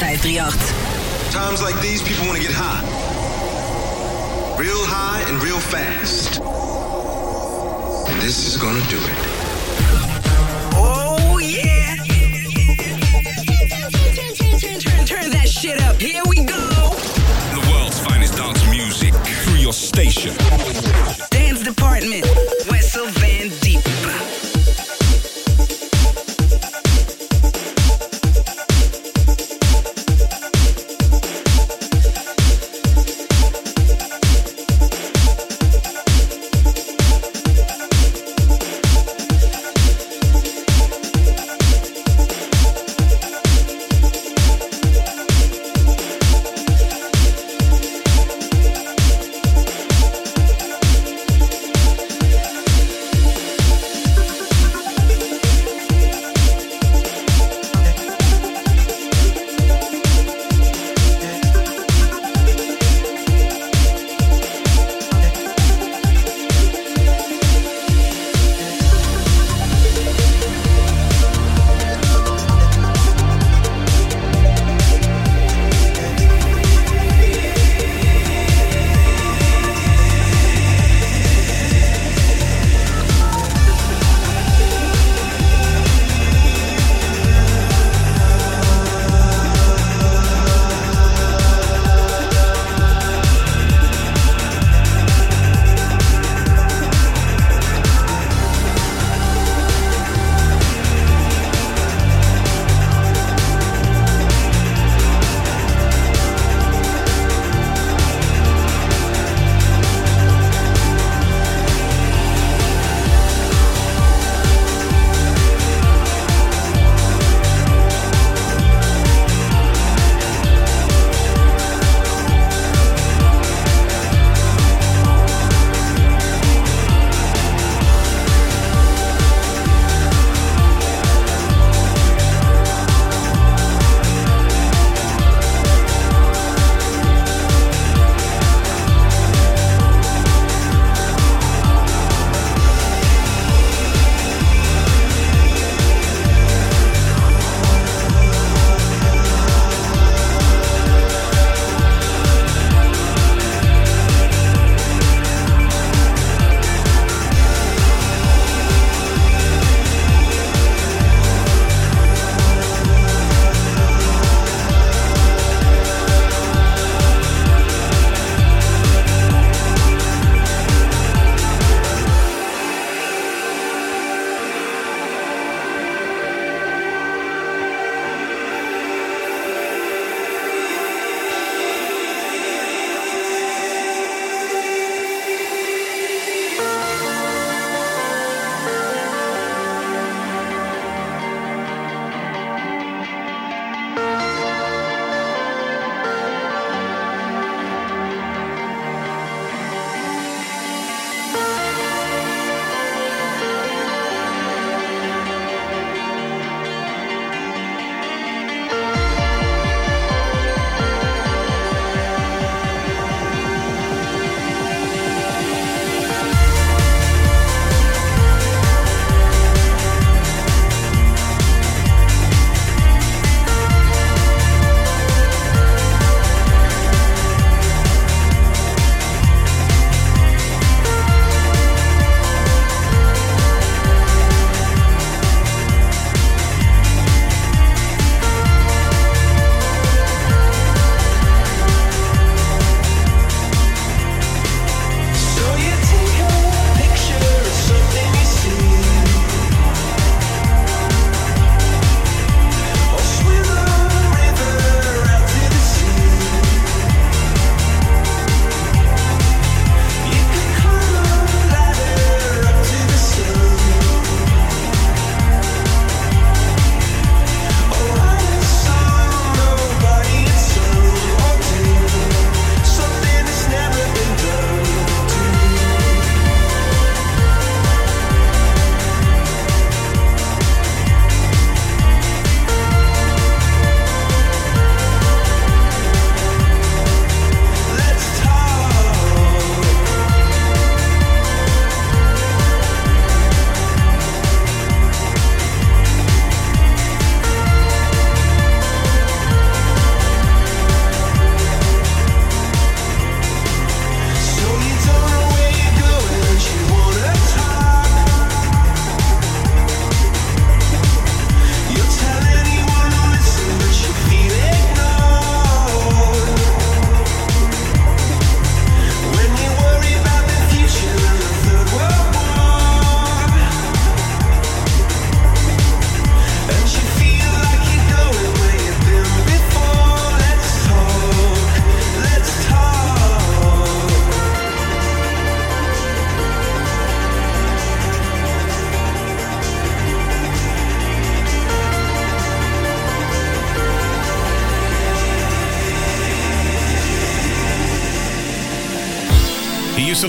538. Times like these, people want to get high. Real high and real fast. And this is gonna do it. Oh yeah! Turn, that shit up. Here we go. The world's finest dance music through your station. Dance department. Wessel Van Deep.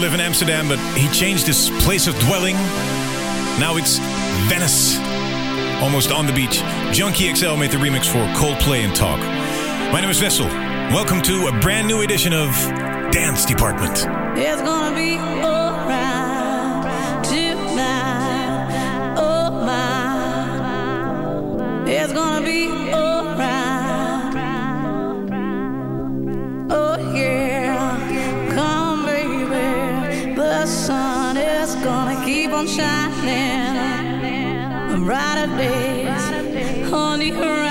Live in Amsterdam, but he changed his place of dwelling. Now it's Venice, almost on the beach. Junkie XL made the remix for Coldplay and Talk. My name is Wessel. Welcome to a brand new edition of Dance Department. It's gonna be alright tonight. Oh my, it's gonna be alright. On shining. Brighter days on the horizon.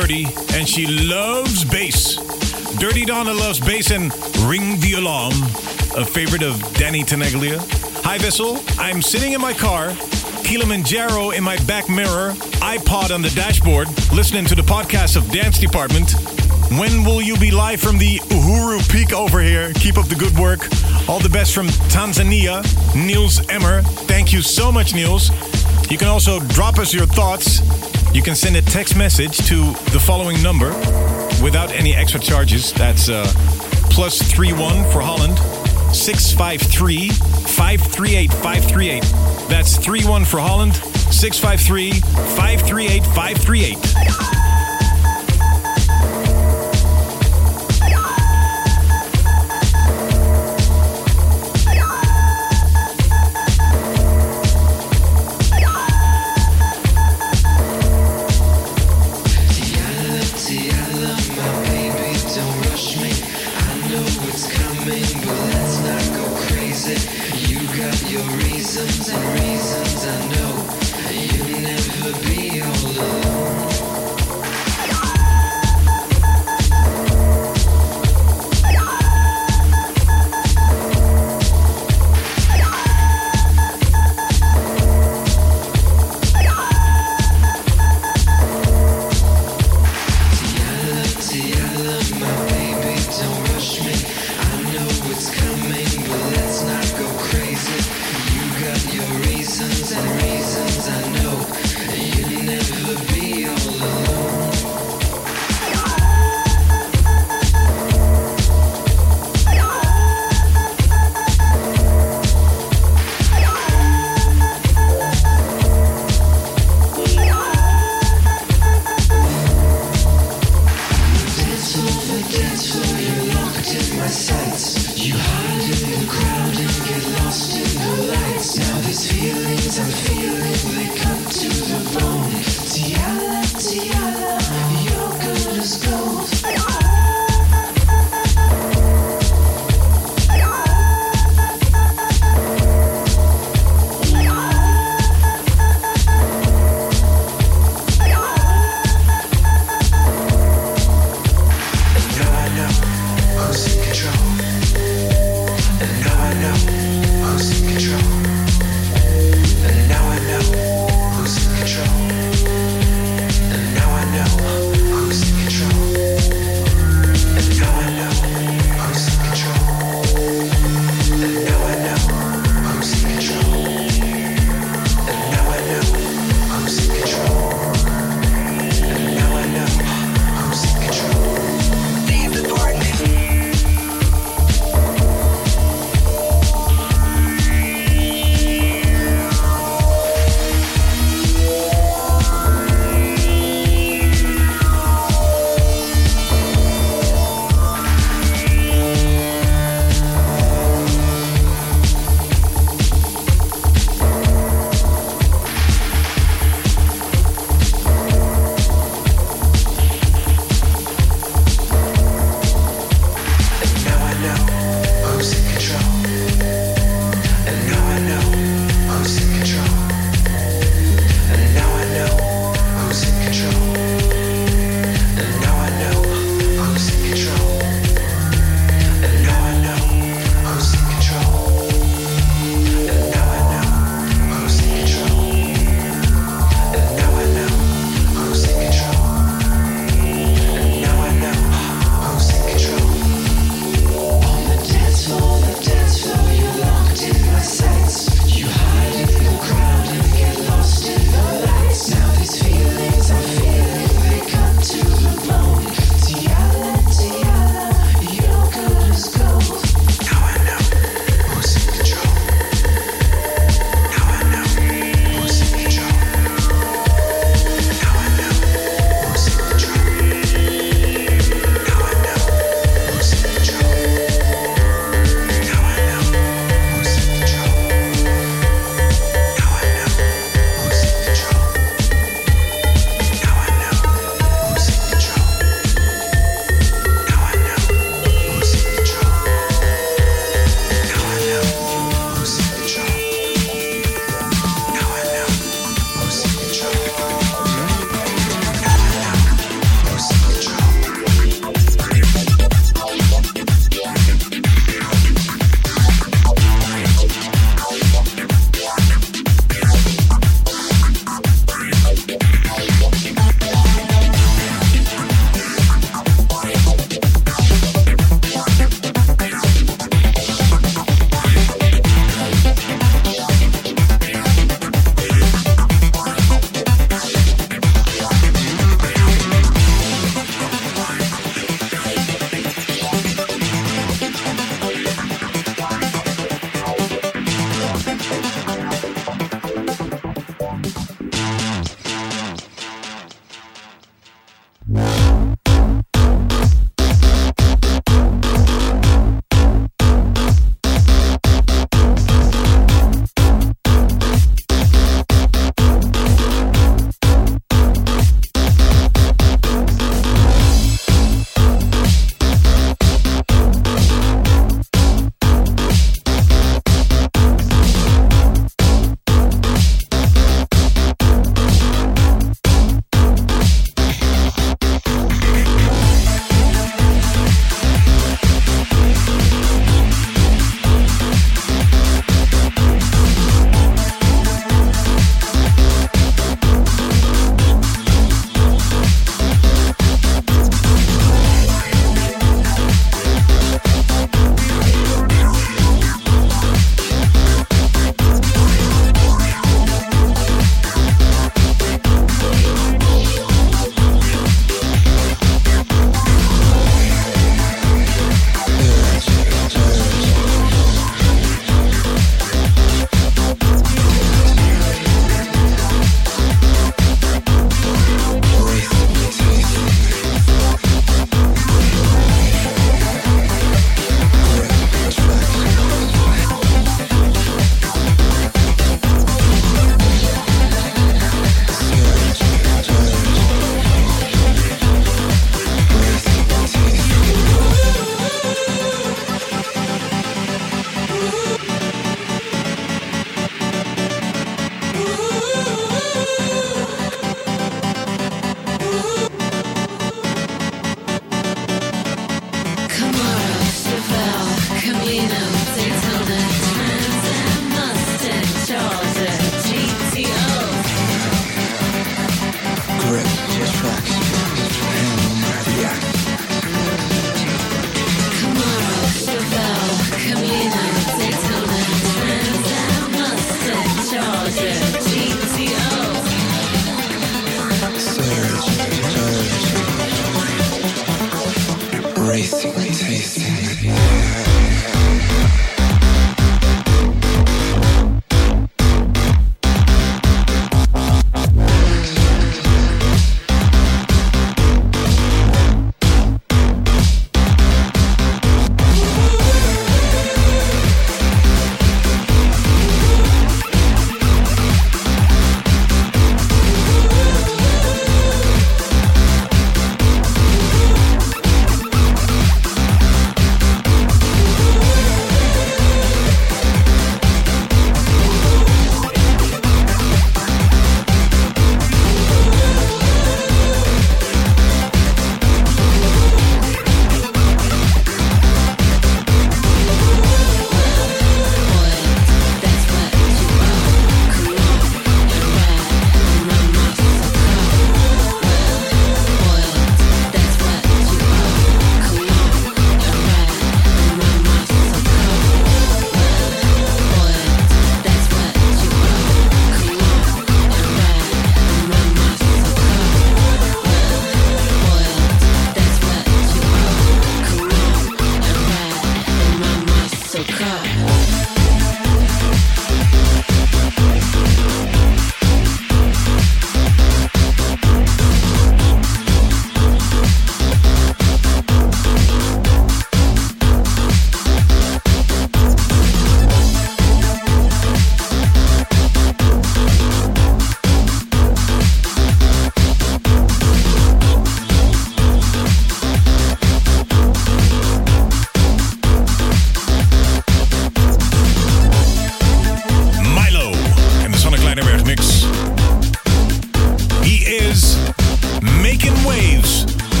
Dirty and she loves bass. Dirty Donna loves bass and Ring the Alarm, a favorite of Danny Tenaglia. Hi, Wessel. I'm sitting in my car, Kilimanjaro in my back mirror, iPod on the dashboard, listening to the podcast of Dance Department. When will you be live from the Uhuru Peak over here? Keep up the good work. All the best from Tanzania, Niels Emmer. Thank you so much, Niels. You can also drop us your thoughts. You can send a text message to the following number without any extra charges. That's uh, plus 31 for Holland, 653 538 538. That's 31 for Holland, 653 538 538.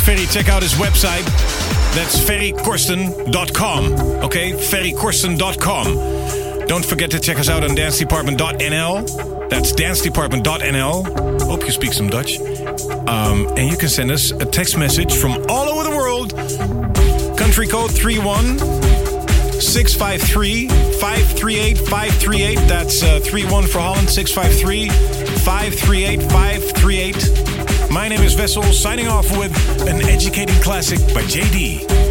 Ferry, check out his website. That's ferrycorsten.com. Okay, ferrycorsten.com. Don't forget to check us out on dancedepartment.nl. That's dancedepartment.nl. Hope you speak some Dutch. Um, and you can send us a text message from all over the world. Country code 31 653 538 538. That's uh, 31 for Holland 653 538 538. My name is Wessel, signing off with an educating classic by JD.